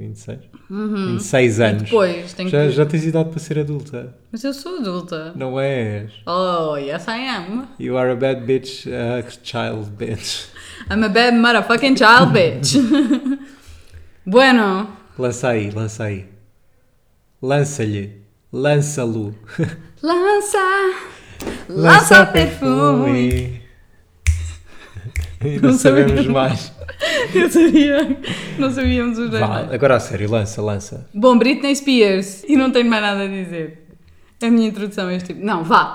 26? 26 anos. Depois, tenho Já, que... já tens idade para ser adulta. Mas eu sou adulta. Não és. Oh, yes I am. You are a bad bitch, a child bitch. I'm a bad motherfucking child bitch. bueno, Lança aí, lança aí. Lança-lhe. Lança-lo. lança, lança perfume. E Não não sabemos mais. Eu sabia, não sabíamos os dois. Vá, agora a sério, lança, lança. Bom, Britney Spears. E não tenho mais nada a dizer. É a minha introdução a este tipo. Não, vá.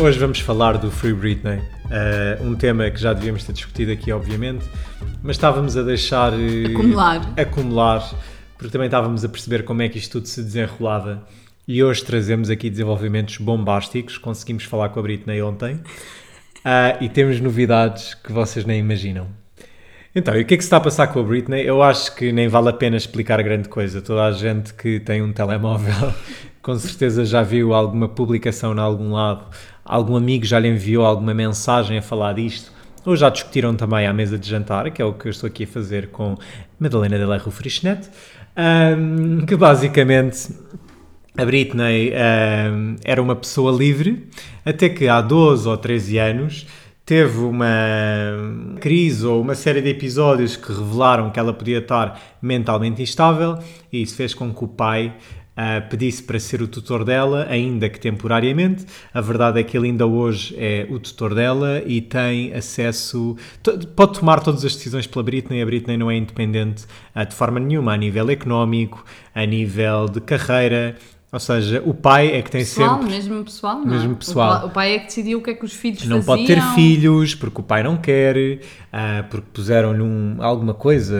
Hoje vamos falar do Free Britney, eh, um tema que já devíamos ter discutido aqui, obviamente, mas estávamos a deixar eh, Acumular. acumular, porque também estávamos a perceber como é que isto tudo se desenrolava. E hoje trazemos aqui desenvolvimentos bombásticos. Conseguimos falar com a Britney ontem Ah, e temos novidades que vocês nem imaginam. Então, e o que é que se está a passar com a Britney? Eu acho que nem vale a pena explicar grande coisa. Toda a gente que tem um telemóvel com certeza já viu alguma publicação em algum lado, algum amigo já lhe enviou alguma mensagem a falar disto, ou já discutiram também à mesa de jantar, que é o que eu estou aqui a fazer com Madalena de Rue Frischnet, ahm, que basicamente a Britney ahm, era uma pessoa livre, até que há 12 ou 13 anos teve uma crise ou uma série de episódios que revelaram que ela podia estar mentalmente instável e isso fez com que o pai ah, pedisse para ser o tutor dela, ainda que temporariamente. A verdade é que ele ainda hoje é o tutor dela e tem acesso, pode tomar todas as decisões pela Britney. A Britney não é independente ah, de forma nenhuma, a nível económico, a nível de carreira. Ou seja, o pai é que tem Pessoal, sempre. mesmo pessoal, não é? Mesmo O pessoal. O pai é que decidiu o que é que os filhos Não faziam. pode ter filhos porque o pai não quer, ah, porque puseram-lhe um, alguma coisa.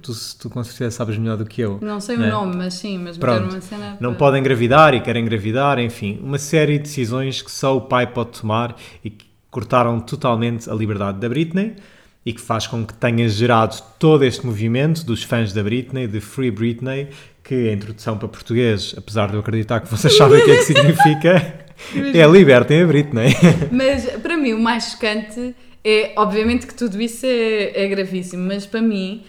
Tu, tu com certeza sabes melhor do que eu. Não sei né? o nome, mas sim, mas Pronto. uma cena... Não para- podem engravidar e querem engravidar, enfim, uma série de decisões que só o pai pode tomar e que cortaram totalmente a liberdade da Britney e que faz com que tenha gerado todo este movimento dos fãs da Britney, de Free Britney, que a introdução para português, apesar de eu acreditar que vocês sabem o que é que significa, é libertem a Britney. Mas para mim o mais chocante é, obviamente que tudo isso é, é gravíssimo, mas para mim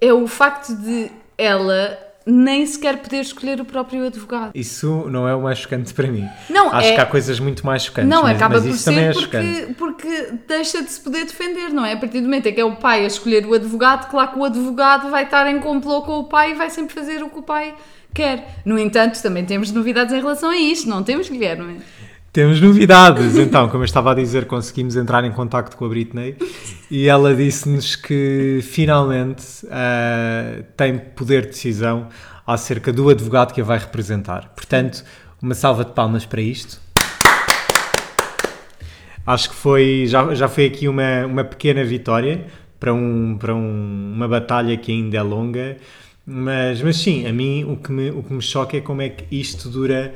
é o facto de ela nem sequer poder escolher o próprio advogado. Isso não é o mais chocante para mim. Não, Acho é- que há coisas muito mais chocantes, Não, mas, acaba mas por ser é porque, porque deixa de se poder defender, não é? A partir do momento em que é o pai a escolher o advogado, claro que o advogado vai estar em complô com o pai e vai sempre fazer o que o pai quer. No entanto, também temos novidades em relação a isto, não temos, Guilherme? Temos novidades, então, como eu estava a dizer, conseguimos entrar em contacto com a Britney e ela disse-nos que finalmente ah, tem poder de decisão acerca do advogado que a vai representar. Portanto, uma salva de palmas para isto. Acho que foi, já, já foi aqui uma, uma pequena vitória para, um, para um- uma batalha que ainda é longa, mas, mas sim, a mim o que, me, o que me choca é como é que isto dura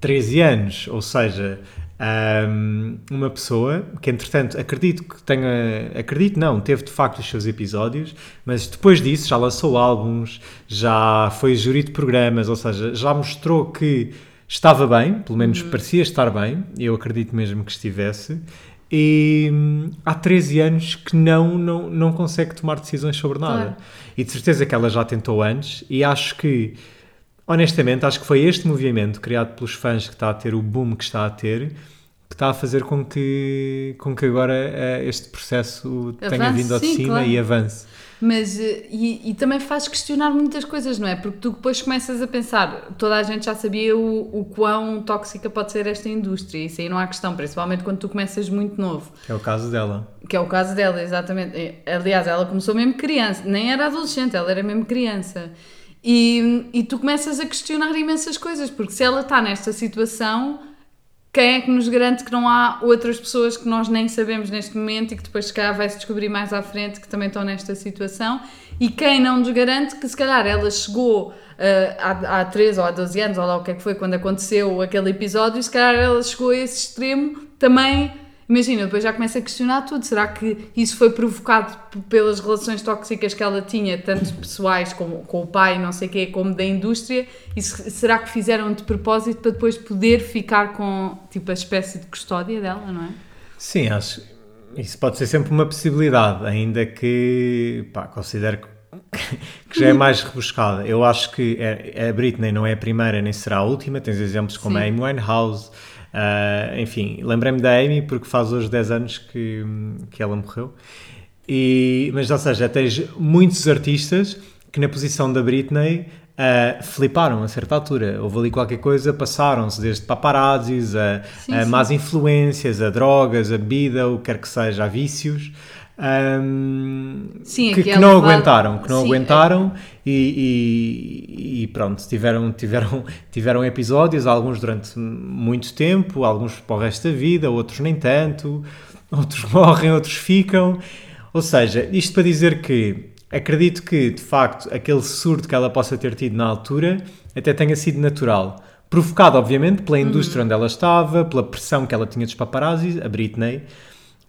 13 anos, ou seja, ahm, uma pessoa que entretanto acredito que tenha, acredito não, teve de facto os seus episódios, mas depois disso já lançou álbuns, já foi júri de programas, ou seja, já mostrou que estava bem, pelo menos parecia estar bem, eu acredito mesmo que estivesse, e hum, há 13 anos que não, não, não consegue tomar decisões sobre nada. Claro. E de certeza que ela já tentou antes, e acho que honestamente, acho que foi este movimento criado pelos fãs que está a ter o boom que está a ter, que está a fazer com que, com que agora eh, este processo tenha Avance, vindo ao de sim, cima claro. e avance. Mas, eh, e, e também faz questionar muitas coisas, não é? Porque tu depois começas a pensar, toda a gente já sabia o, o quão tóxica pode ser esta indústria, isso aí não há questão, principalmente quando tu começas muito novo, É o caso dela. que é o caso dela, exatamente. Eh, Aliás, ela começou mesmo criança, nem era adolescente, ela era mesmo criança. E, e tu começas a questionar imensas coisas, porque se ela está nesta situação, quem é que nos garante que não há outras pessoas que nós nem sabemos neste momento e que depois se calhar vai-se descobrir mais à frente que também estão nesta situação? E quem não nos garante que se calhar ela chegou ah, há, há 13 ou há 12 anos, ou lá o que é que foi, quando aconteceu aquele episódio, e se calhar ela chegou a esse extremo também. Imagina, depois já começa a questionar tudo. Será que isso foi provocado pelas relações tóxicas que ela tinha, tanto pessoais como com o pai, não sei o quê, como da indústria? E se- será que fizeram de propósito para depois poder ficar com tipo a espécie de custódia dela, não é? Sim, acho. Isso pode ser sempre uma possibilidade, ainda que pá, considero que que já é mais rebuscada. Eu acho que a Britney não é a primeira nem será a última. Tens exemplos como Sim. a Amy Winehouse. Uh, enfim, lembrei-me da Amy porque faz hoje 10 anos que, que ela morreu. E, mas, ou seja, tens muitos artistas que na posição da Britney uh, fliparam a certa altura. Houve ali qualquer coisa, passaram-se desde paparazzis a, Sim, a sim. más influências, a drogas, a bebida, o que quer que seja, a vícios. um, Sim, que, que é não aguentaram, que não Sim, aguentaram e, e- e pronto, tiveram, tiveram, tiveram episódios, alguns durante muito tempo, alguns para o resto da vida, outros nem tanto, outros morrem, outros ficam. Ou seja, isto para dizer que acredito que de facto aquele surto que ela possa ter tido na altura até tenha sido natural. Provocado, obviamente, pela indústria onde ela estava, pela pressão que ela tinha dos paparazzi, a Britney,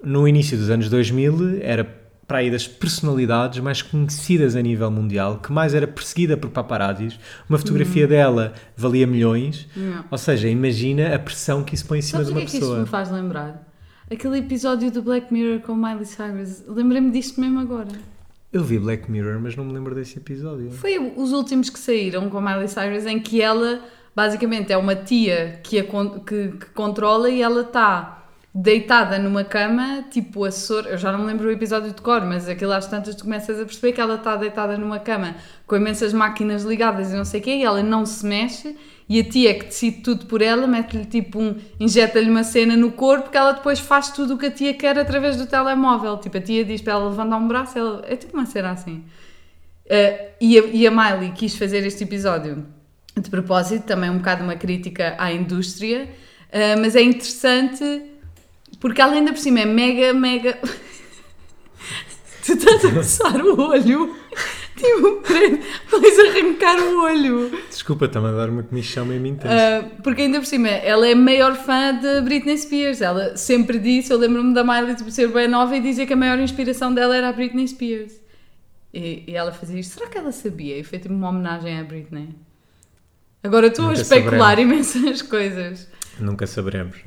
no início dos anos 2000 era para aí das personalidades mais conhecidas a nível mundial, que mais era perseguida por paparazzis. Uma fotografia dela valia milhões. Não. Ou seja, imagina a pressão que isso põe em cima Sabes de uma que é que pessoa. me faz lembrar? Aquele episódio do Black Mirror com Miley Cyrus. Lembrei-me disto mesmo agora. Eu vi Black Mirror, mas não me lembro desse episódio. Foi os últimos que saíram com Miley Cyrus em que ela basicamente é uma tia que, a que, que controla e ela está deitada numa cama, tipo assessor. Eu já não me lembro o episódio de cor, mas aquilo às tantas tu começas a perceber que ela está deitada numa cama com imensas máquinas ligadas e não sei o quê, e ela não se mexe. E a tia que decide tudo por ela, mete-lhe tipo um. injeta-lhe uma cena no corpo que ela depois faz tudo o que a tia quer através do telemóvel. Tipo, a tia diz para ela levantar um braço, ela, é tipo uma cena assim. Uh, e, a, e a Miley quis fazer este episódio de propósito, também um bocado uma crítica à indústria, uh, mas é interessante porque ela ainda por cima é mega, mega. tu estás a coçar o olho, tipo, vais arrancar o olho. Desculpa, está-me a dar uma comichão mesmo intensa. Uh, porque ainda por cima, ela é a maior fã de Britney Spears. Ela sempre disse, eu lembro-me da Miley tipo, ser bem nova e dizer que a maior inspiração dela era a Britney Spears. E, e ela fazia isto. Será que ela sabia? E foi tipo uma homenagem à Britney. Agora estou a especular imensas coisas. Nunca saberemos.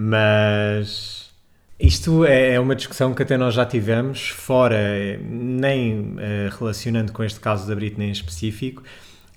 Mas isto é é uma discussão que até nós já tivemos, fora, nem eh, relacionando com este caso da Britney em específico,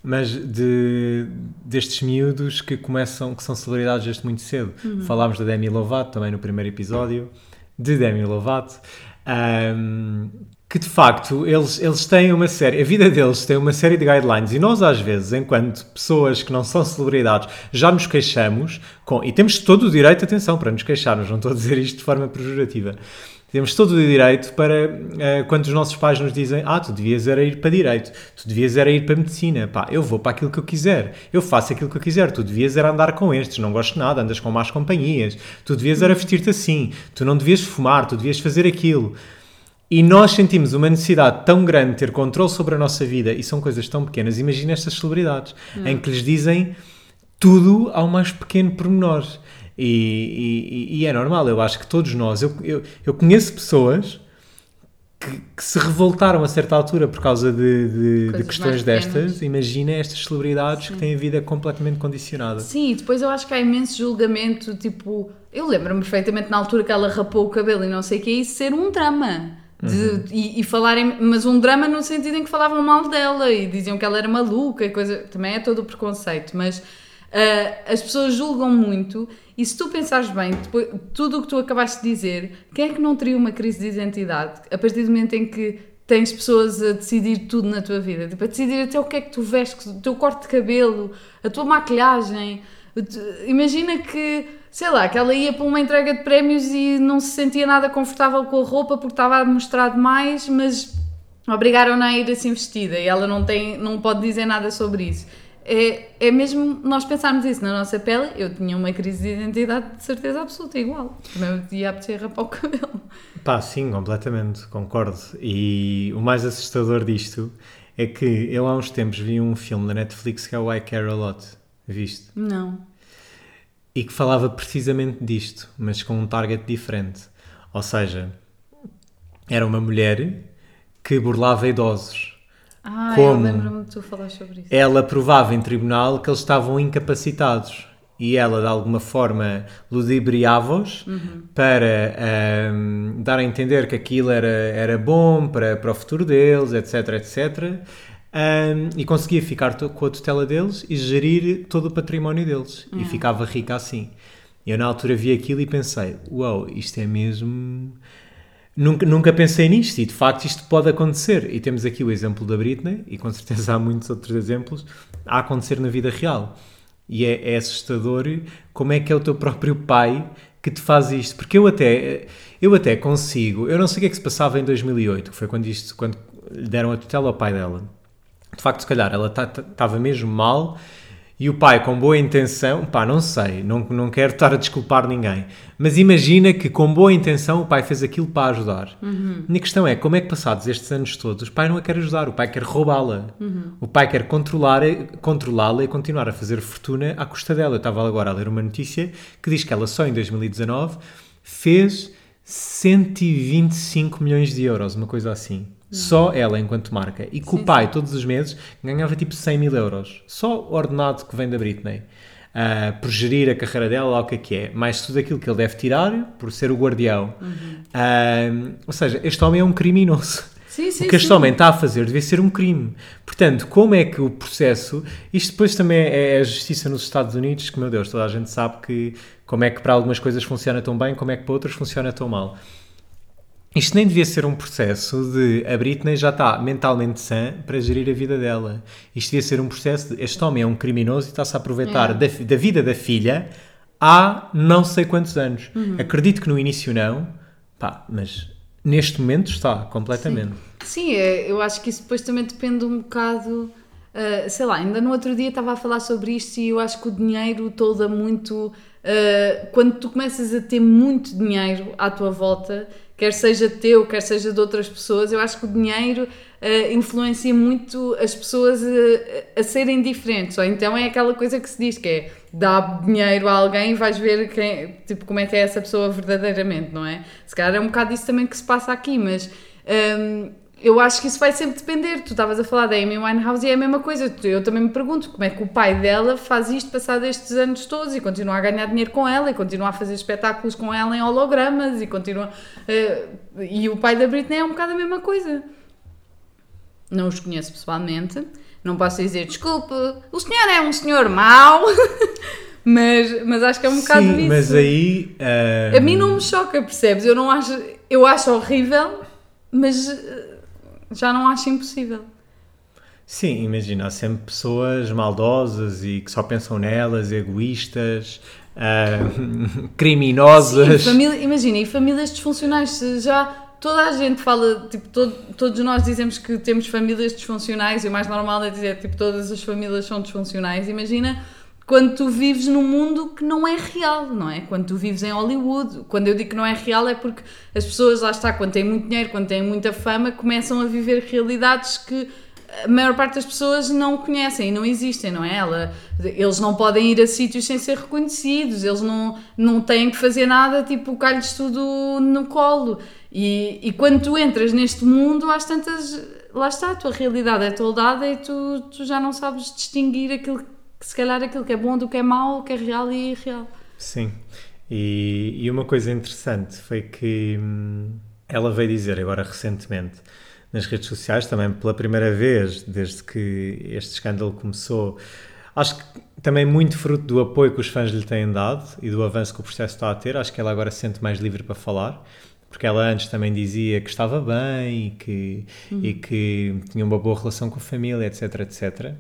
mas de, destes miúdos que começam, que são celebridades desde muito cedo. Falámos da Demi Lovato também no primeiro episódio, de Demi Lovato. ahm, que de facto eles, eles têm uma série, a vida deles tem uma série de guidelines e nós às vezes, enquanto pessoas que não são celebridades, já nos queixamos com, e temos todo o direito, atenção, para nos queixarmos, não estou a dizer isto de forma pejorativa, temos todo o direito para, eh, quando os nossos pais nos dizem ah, tu devias era ir para Direito, tu devias era ir para Medicina, pá, eu vou para aquilo que eu quiser, eu faço aquilo que eu quiser, tu devias era andar com estes, não gosto de nada, andas com más companhias, tu devias era vestir-te assim, tu não devias fumar, tu devias fazer aquilo. E nós sentimos uma necessidade tão grande de ter controle sobre a nossa vida e são coisas tão pequenas. Imagina estas celebridades em que lhes dizem tudo ao mais pequeno pormenor. E, e- e é normal, eu acho que todos nós, eu, eu, eu conheço pessoas que, que se revoltaram a certa altura por causa de, de- de questões destas. Imagina estas celebridades que têm a vida completamente condicionada. Sim, depois eu acho que há imenso julgamento, tipo, eu lembro-me perfeitamente na altura que ela rapou o cabelo e não sei o que, isso ser um drama. De- e, e falarem, mas um drama no sentido em que falavam mal dela e diziam que ela era maluca e coisa, também é todo o preconceito, mas ah, as pessoas julgam muito e se tu pensares bem, depois, tudo o que tu acabaste de dizer, quem é que não teria uma crise de identidade a partir do momento em que tens pessoas a decidir tudo na tua vida, tipo, a decidir até o que é que tu vestes, o teu corte de cabelo, a tua maquilhagem. Imagina que, sei lá, que ela ia para uma entrega de prémios e não se sentia nada confortável com a roupa porque estava a mostrar demais, mas obrigaram-na a ir assim vestida e ela não, tem, não pode dizer nada sobre isso. É, é mesmo nós pensarmos isso na nossa pele. Eu tinha uma crise de identidade de certeza absoluta, igual. Também ia apetecer rapar o cabelo. Pá, sim, completamente, concordo. E o mais assustador disto é que eu há uns tempos vi um filme da Netflix que é o I Care A Lot, viste? Não. E que falava precisamente disto, mas com um target diferente. Ou seja, era uma mulher que burlava idosos. Ah, Como? eu lembro-me de tu falar sobre isso. Ela provava em tribunal que eles estavam incapacitados. e ela de alguma forma ludibriava-os para ahm, dar a entender que aquilo era, era bom para, para o futuro deles, etc, etc. Ahm, e conseguia ficar com a tutela deles e gerir todo o património deles. E ficava rica assim. E eu na altura vi aquilo e pensei, uau, isto é mesmo... Nunca, nunca pensei nisto e de facto isto pode acontecer. E temos aqui o exemplo da Britney, e com certeza há muitos outros exemplos a acontecer na vida real. E é, é assustador como é que é o teu próprio pai que te faz isto. Porque eu até, eu até consigo, eu não sei o que é que se passava em 2008, que foi quando, isto, quando lhe deram a tutela ao pai dela. De facto, se calhar ela estava mesmo mal e o pai, com boa intenção, pá, não sei, não, não quero estar a desculpar ninguém, mas imagina que com boa intenção o pai fez aquilo para ajudar. A minha questão é, como é que passados estes anos todos, o pai não a quer ajudar, o pai quer roubá-la. O pai quer controlá-la e continuar a fazer fortuna à custa dela. Eu estava agora a ler uma notícia que diz que ela só em 2019 fez 125 milhões de euros, uma coisa assim. Só ela enquanto marca. E que o pai, todos os meses, ganhava tipo 100 mil euros. Só o ordenado que vem da Britney. Ah, por gerir a carreira dela, lá o que é que é. Mais tudo aquilo que ele deve tirar por ser o guardião. Ah, ou seja, este homem é um criminoso. Sim, sim, o que este sim. homem está a fazer devia ser um crime. Portanto, como é que o processo. Isto depois também é a justiça nos Estados Unidos, que, meu Deus, toda a gente sabe que como é que para algumas coisas funciona tão bem, como é que para outras funciona tão mal. Isto nem devia ser um processo de a Britney já está mentalmente sã para gerir a vida dela. Isto devia ser um processo de este homem é um criminoso e está-se a aproveitar da, fi- da vida da filha há não sei quantos anos. Acredito que no início não, pá, mas neste momento está completamente. Sim, é, eu acho que isso depois também depende um bocado. ah, sei lá, ainda no outro dia estava a falar sobre isto e eu acho que o dinheiro todo é muito. ah, quando tu começas a ter muito dinheiro à tua volta, quer seja teu, quer seja de outras pessoas, eu acho que o dinheiro ah, influencia muito as pessoas a, a serem diferentes. Ou então é aquela coisa que se diz que é dá dinheiro a alguém e vais ver quem, tipo, como é que é essa pessoa verdadeiramente, não é? Se calhar é um bocado isso também que se passa aqui, mas. hum, eu acho que isso vai sempre depender. Tu estavas a falar da Amy Winehouse e é a mesma coisa. Eu também me pergunto como é que o pai dela faz isto passado estes anos todos e continua a ganhar dinheiro com ela e continua a fazer espetáculos com ela em hologramas e continua. eh, e o pai da Britney é um bocado a mesma coisa. Não os conheço pessoalmente, não posso dizer desculpe, o senhor é um senhor mau, mas, mas acho que é um bocado Sim, disso. mas aí. ah, A mim não me choca, percebes? Eu não acho, eu acho horrível, mas eh, já não acho impossível. Sim, imagina, há sempre pessoas maldosas e que só pensam nelas, egoístas, Sim, criminosas. família, imagina, e famílias disfuncionais, já toda a gente fala, tipo, todo- todos nós dizemos que temos famílias disfuncionais e o mais normal é dizer, tipo, todas as famílias são disfuncionais. Imagina quando tu vives num mundo que não é real, não é? Quando tu vives em Hollywood. Quando eu digo que não é real é porque as pessoas, lá está, quando têm muito dinheiro, quando têm muita fama, começam a viver realidades que a maior parte das pessoas não conhecem e não existem, não é? Ela, eles não podem ir a sítios sem ser reconhecidos, eles não, não têm que fazer nada, tipo, cai-lhes tudo no colo. E, e quando tu entras neste mundo, às tantas, lá está, a tua realidade é toldada e tu, tu já não sabes distinguir aquilo que, se calhar, aquilo que é bom do que é mau, o que é real e irreal. Sim. E, e uma coisa interessante foi que hum, ela veio dizer agora recentemente nas redes sociais, também pela primeira vez desde que este escândalo começou, acho que também muito fruto do apoio que os fãs lhe têm dado e do avanço que o processo está a ter, acho que ela agora se sente mais livre para falar. Porque ela antes também dizia que estava bem e que, e que tinha uma boa relação com a família, etc, etc.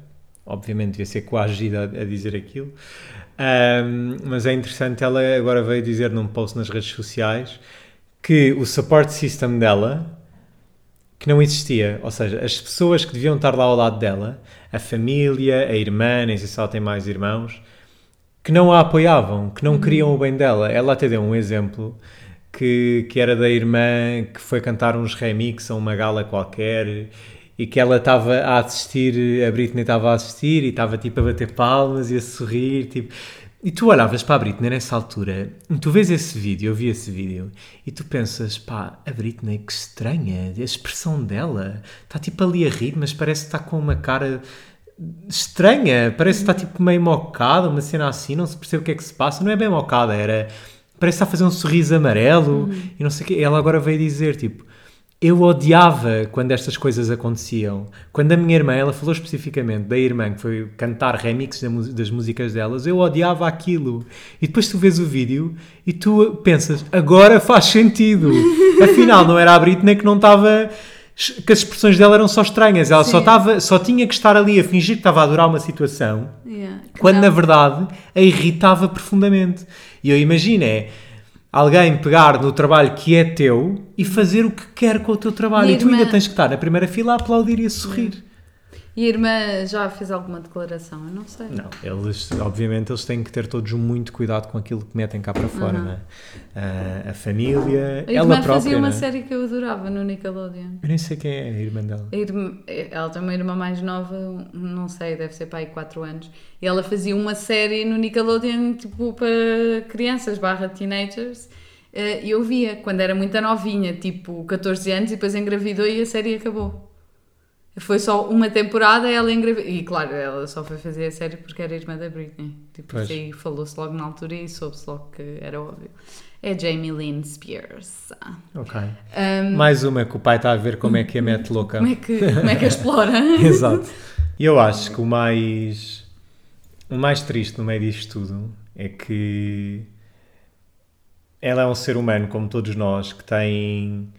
Obviamente devia ser coagida a, a dizer aquilo. Ahm, mas é interessante, ela agora veio dizer num post nas redes sociais que o support system dela que não existia, ou seja, as pessoas que deviam estar lá ao lado dela, a família, a irmã, nem sei se ela tem mais irmãos, que não a apoiavam, que não queriam o bem dela. Ela até deu um exemplo que, que era da irmã que foi cantar uns remix a uma gala qualquer e que ela estava a assistir, a Britney estava a assistir e estava tipo a bater palmas e a sorrir, tipo. E tu olhavas para a Britney nessa altura, tu vês esse vídeo, eu vi esse vídeo, e tu pensas, pá, a Britney, que estranha, a expressão dela, está tipo ali a rir, mas parece que está com uma cara estranha. Parece que está tipo meio mocada, uma cena assim, não se percebe o que é que se passa. Não é bem mocada, era. Parece que está a fazer um sorriso amarelo e não sei o quê. Ela agora veio dizer, tipo, eu odiava quando estas coisas aconteciam. Quando a minha irmã, ela falou especificamente da irmã que foi cantar remixes das músicas delas, eu odiava aquilo. E depois tu vês o vídeo e tu pensas, agora faz sentido. Afinal, não era a Britney que não estava. que as expressões dela eram só estranhas. Ela só, estava, só tinha que estar ali a fingir que estava a adorar uma situação Yeah. quando Não. na verdade a irritava profundamente. E eu imagino é alguém pegar no trabalho que é teu e fazer o que quer com o teu trabalho. Minha E tu ainda irmã- tens que estar na primeira fila a aplaudir e a sorrir. E a irmã já fez alguma declaração? Eu não sei. Não, eles, obviamente, eles têm que ter todos muito cuidado com aquilo que metem cá para fora, Uhum. não é? Ah, a família, A ela irmã própria. fazia uma não é? série que eu adorava no Nickelodeon. Eu nem sei quem é a irmã dela. A irmã- ela tem uma irmã mais nova, não sei, deve ser para aí 4 anos. E ela fazia uma série no Nickelodeon, tipo, para crianças barra teenagers. E eu via, quando era muito novinha, tipo 14 anos, e depois engravidou e a série acabou. Foi só uma temporada, ela engravidou. E claro, ela só foi fazer a série porque era irmã da Britney. Tipo, Pois. isso aí falou-se logo na altura e soube-se logo que era óbvio. É Jamie Lynn Spears. Ok. Um, Mais uma que o pai está a ver como é que a mete louca. como, é que, como é que a explora? Exato. E eu acho que o mais, o mais triste no meio disto tudo é que ela é um ser humano como todos nós que tem,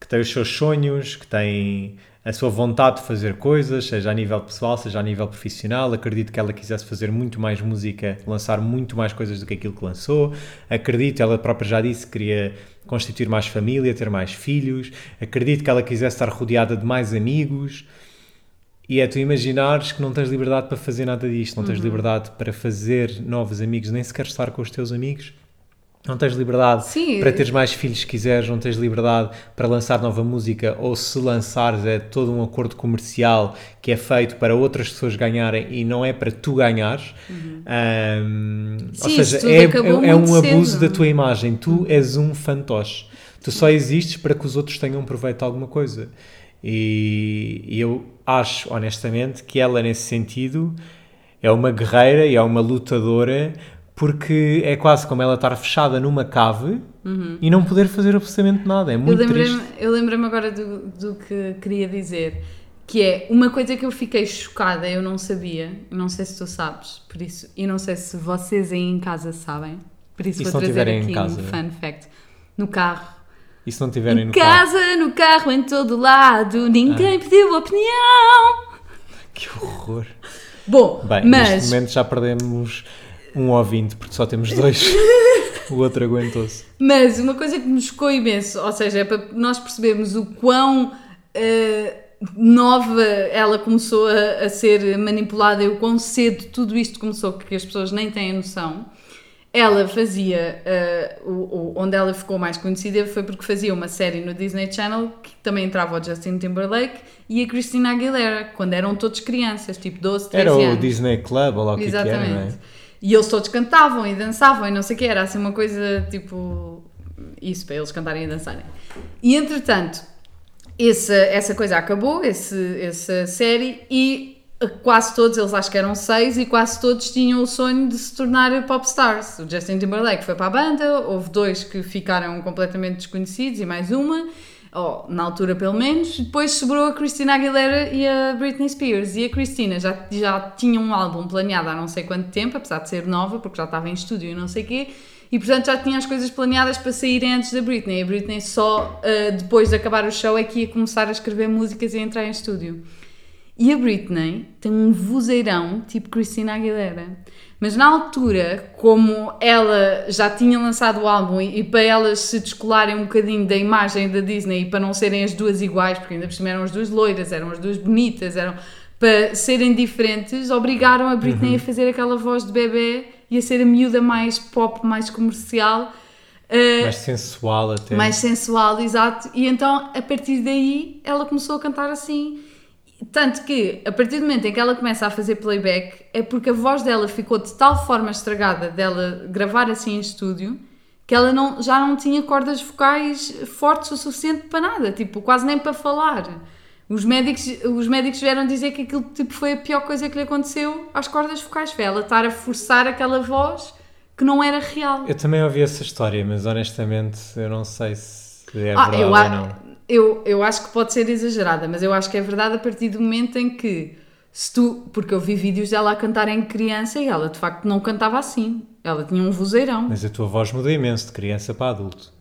que tem os seus sonhos, que tem a sua vontade de fazer coisas, seja a nível pessoal, seja a nível profissional. Acredito que ela quisesse fazer muito mais música, lançar muito mais coisas do que aquilo que lançou. Acredito, ela própria já disse que queria constituir mais família, ter mais filhos. Acredito que ela quisesse estar rodeada de mais amigos. E é tu imaginares que não tens liberdade para fazer nada disto, não tens Uhum. liberdade para fazer novos amigos, nem sequer estar com os teus amigos. Não tens liberdade Sim. para teres mais filhos se quiseres, não tens liberdade para lançar nova música, ou se lançares é todo um acordo comercial que é feito para outras pessoas ganharem e não é para tu ganhares. Ahm, ou Sim, seja, isso tudo é, é, é um abuso cedo. da tua imagem. Tu és um fantoche. Tu só existes para que os outros tenham proveito de alguma coisa. E, e eu acho, honestamente, que ela, nesse sentido, é uma guerreira e é uma lutadora, porque é quase como ela estar fechada numa cave e não poder fazer absolutamente nada. É Eu muito lembrei-me triste. eu lembrei-me agora do, do que queria dizer, que é uma coisa que eu fiquei chocada, eu não sabia, não sei se tu sabes, por isso, e não sei se vocês aí em casa sabem, por isso E vou trazer aqui casa? um fun fact. No carro. E se não tiverem Em no carro? casa, no carro, em todo lado, ninguém pediu opinião. Que horror. Bom, Bem, mas neste momento já perdemos um ouvinte, porque só temos dois. o outro aguentou-se. Mas uma coisa que nos chocou imenso, ou seja, é para nós percebermos o quão eh, nova ela começou a, a ser manipulada e o quão cedo tudo isto começou, que as pessoas nem têm noção. Ela fazia, eh, o, o- onde ela ficou mais conhecida foi porque fazia uma série no Disney Channel que também entrava o Justin Timberlake e a Christina Aguilera, quando eram todos crianças, tipo 12, 13 Era o anos. Disney Club, ou lá o que, que era, não é? E eles todos cantavam e dançavam e não sei o que, era assim uma coisa tipo. Isso, para eles cantarem e dançarem. E entretanto, essa, essa coisa acabou, esse, essa série, e quase todos, eles acho que eram seis, e quase todos tinham o sonho de se tornar popstars. O Justin Timberlake foi para a banda, houve dois que ficaram completamente desconhecidos e mais uma, ou na altura pelo menos, depois sobrou a Christina Aguilera e a Britney Spears. E a Christina já, já tinha um álbum planeado há não sei quanto tempo, apesar de ser nova, porque já estava em estúdio e não sei o quê, e portanto já tinha as coisas planeadas para saírem antes da Britney. A Britney só ah, depois de acabar o show é que ia começar a escrever músicas e entrar em estúdio. E a Britney tem um vozeirão tipo Christina Aguilera. Mas na altura, como ela já tinha lançado o álbum e, e para elas se descolarem um bocadinho da imagem da Disney e para não serem as duas iguais, porque ainda por cima eram as duas loiras, eram as duas bonitas, eram para serem diferentes, obrigaram a Britney a fazer aquela voz de bebê e a ser a miúda mais pop, mais comercial. Uh, Mais sensual até. mais sensual, exato. E então, a partir daí, ela começou a cantar assim. Tanto que, a partir do momento em que ela começa a fazer playback, é porque a voz dela ficou de tal forma estragada dela gravar assim em estúdio, que ela não, já não tinha cordas vocais fortes o suficiente para nada, tipo, quase nem para falar. Os médicos, os médicos vieram dizer que aquilo tipo, foi a pior coisa que lhe aconteceu às cordas vocais. Foi ela estar a forçar aquela voz que não era real. Eu também ouvi essa história, mas honestamente eu não sei se é Ah, verdade ou não. Eu, eu acho que pode ser exagerada, mas eu acho que é verdade a partir do momento em que, se tu, porque eu vi vídeos dela a cantar em criança e ela de facto não cantava assim. Ela tinha um vozeirão. Mas a tua voz mudou imenso de criança para adulto.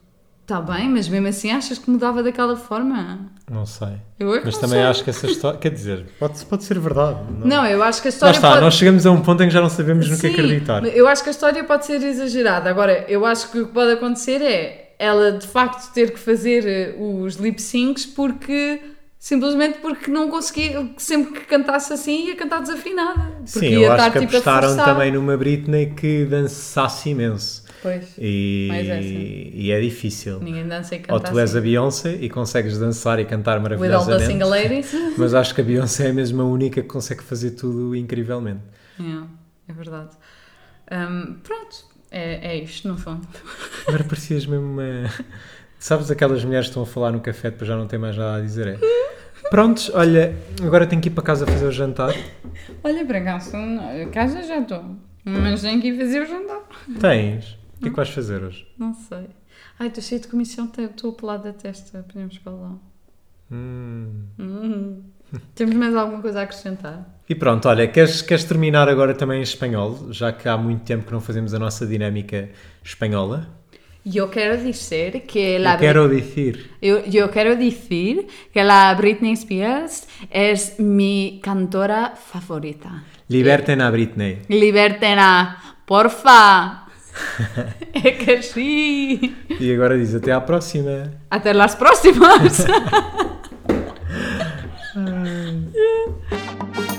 Está bem, mas mesmo assim achas que mudava daquela forma? Não sei. Eu é que Mas também sei. acho que essa história. Quer dizer, pode, pode ser verdade. Não, Não, eu acho que a Lá história está, pode... nós chegamos a um ponto em que já não sabemos no que Sim, acreditar. Eu acho que a história pode ser exagerada. Agora, eu acho que o que pode acontecer é ela de facto ter que fazer eh, os lip syncs porque simplesmente porque não conseguia, sempre que cantasse assim ia cantar desafinada. Sim, eu acho que tipo apostaram também numa Britney que dançasse imenso. Pois, E, essa. e é difícil. ninguém dança e canta Ou tu és assim. a Beyoncé e consegues dançar e cantar With all the maravilhosamente. ladies. Mas acho que a Beyoncé é a mesma única que consegue fazer tudo incrivelmente. Yeah, é verdade. Hum, pronto, é, é isto no fundo. Agora parecias mesmo uma. Sabes aquelas mulheres que estão a falar no café depois já não têm mais nada a dizer? É. Prontos, olha, agora tenho que ir para casa fazer o jantar. Olha, para cá, a casa já estou. Mas tenho que ir fazer o jantar. Tens? O que é que vais fazer hoje? Não sei. Ai, estou cheio de comissão, estou apelado da testa. Podemos falar. Hum. Hum. Temos mais alguma coisa a acrescentar? E pronto, olha, queres, queres terminar agora também em espanhol, já que há muito tempo que não fazemos a nossa dinâmica espanhola? Eu quero dizer que la eu quero dizer. Eu, eu quero dizer que a Britney Spears é minha cantora favorita. Liberten a Britney. Liberten a, porfa. é que sim. E agora diz até à próxima. Até às próximas.